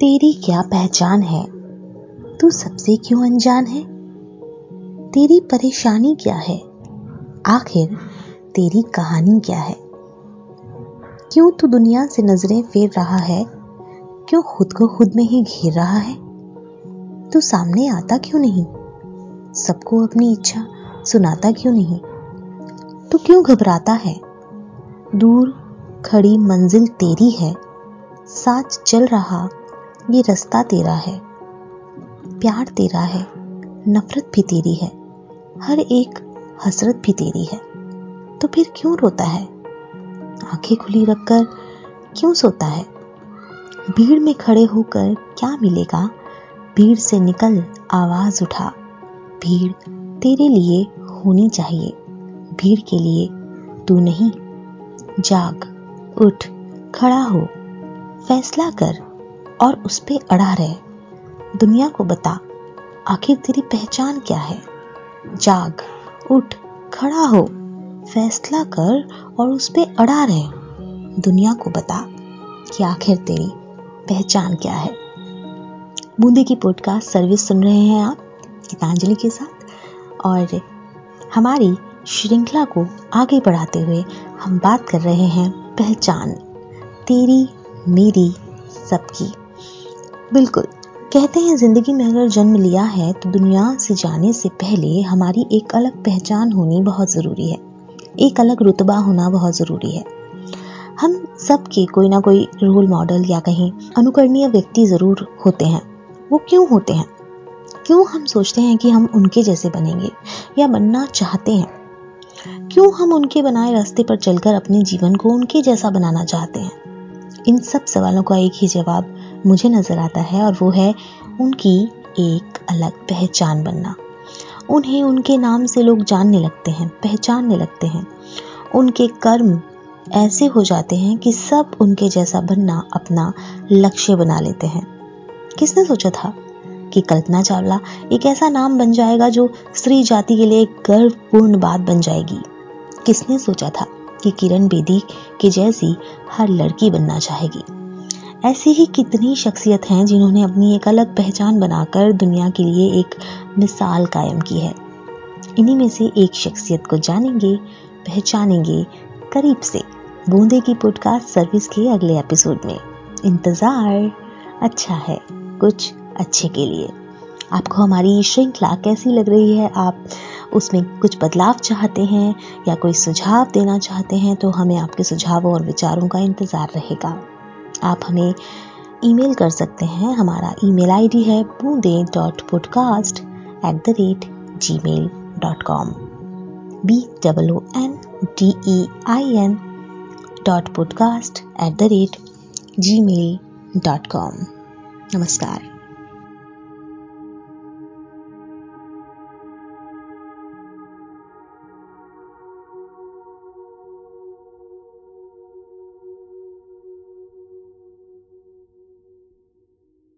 तेरी क्या पहचान है? तू सबसे क्यों अनजान है? तेरी परेशानी क्या है? आखिर तेरी कहानी क्या है? क्यों तू दुनिया से नज़रें फेर रहा है? क्यों खुद को खुद में ही घेर रहा है? तू सामने आता क्यों नहीं? सबको अपनी इच्छा सुनाता क्यों नहीं? तू क्यों घबराता है? दूर खड़ी मंजिल तेरी है। साथ चल रहा ये रास्ता तेरा है। प्यार तेरा है, नफरत भी तेरी है, हर एक हसरत भी तेरी है। तो फिर क्यों रोता है? आँखें खुली रखकर क्यों सोता है? भीड़ में खड़े होकर क्या मिलेगा? भीड़ से निकल आवाज़ उठा। भीड़ तेरे लिए होनी चाहिए। भीड़ के लिए तू नहीं। जाग, उठ, खड़ा हो। फैसला कर। और उस पे अड़ा रहे। दुनिया को बता, आखिर तेरी पहचान क्या है? जाग, उठ, खड़ा हो, फैसला कर और उस पे अड़ा रहे। दुनिया को बता कि आखिर तेरी पहचान क्या है। बूंदी की पॉडकास्ट सर्विस सुन रहे हैं आप, गीतांजलि के साथ। और हमारी श्रृंखला को आगे बढ़ाते हुए हम बात कर रहे हैं पहचान। तेरी, मेरी, सबकी। बिल्कुल। कहते हैं, ज़िंदगी में अगर जन्म लिया है तो दुनिया से जाने से पहले हमारी एक अलग पहचान होनी बहुत ज़रूरी है। एक अलग रुतबा होना बहुत ज़रूरी है। हम सबके कोई ना कोई रोल मॉडल या कहीं अनुकरणीय व्यक्ति ज़रूर होते हैं। वो क्यों होते हैं? क्यों हम सोचते हैं कि हम उनके जैसे बनेंगे या बनना चाहते हैं? क्यों हम उनके बनाए रास्ते पर चलकर अपने जीवन को उनके जैसा बनाना चाहते हैं? इन सब सवालों का एक ही जवाब मुझे नज़र आता है और वो है उनकी एक अलग पहचान बनना। उन्हें उनके नाम से लोग जानने लगते हैं, पहचानने लगते हैं। उनके कर्म ऐसे हो जाते हैं कि सब उनके जैसा बनना अपना लक्ष्य बना लेते हैं। किसने सोचा था कि कल्पना चावला एक ऐसा नाम बन जाएगा जो स्त्री जाति के लिए एक गर्वपूर्ण बात बन जाएगी? किसने सोचा था कि किरण बेदी के जैसी हर लड़की बनना चाहेगी? ऐसी ही कितनी शख्सियत हैं जिन्होंने अपनी एक अलग पहचान बनाकर दुनिया के लिए एक मिसाल कायम की है। इन्हीं में से एक शख्सियत को जानेंगे, पहचानेंगे करीब से। बूंदे की पॉडकास्ट सर्विस के अगले एपिसोड में। इंतज़ार अच्छा है, कुछ अच्छे के लिए। आपको हमारी श्रृंखला कैसी लग रही है? आप उसमें कुछ बदलाव चाहते हैं या कोई सुझाव देना चाहते हैं तो हमें आपके सुझावों और विचारों का इंतज़ार रहेगा। आप हमें ईमेल कर सकते हैं। हमारा ईमेल आईडी है Boonde dot podcast at the rate Gmail dot com B W N D E I N dot podcast at the rate Gmail dot com नमस्कार।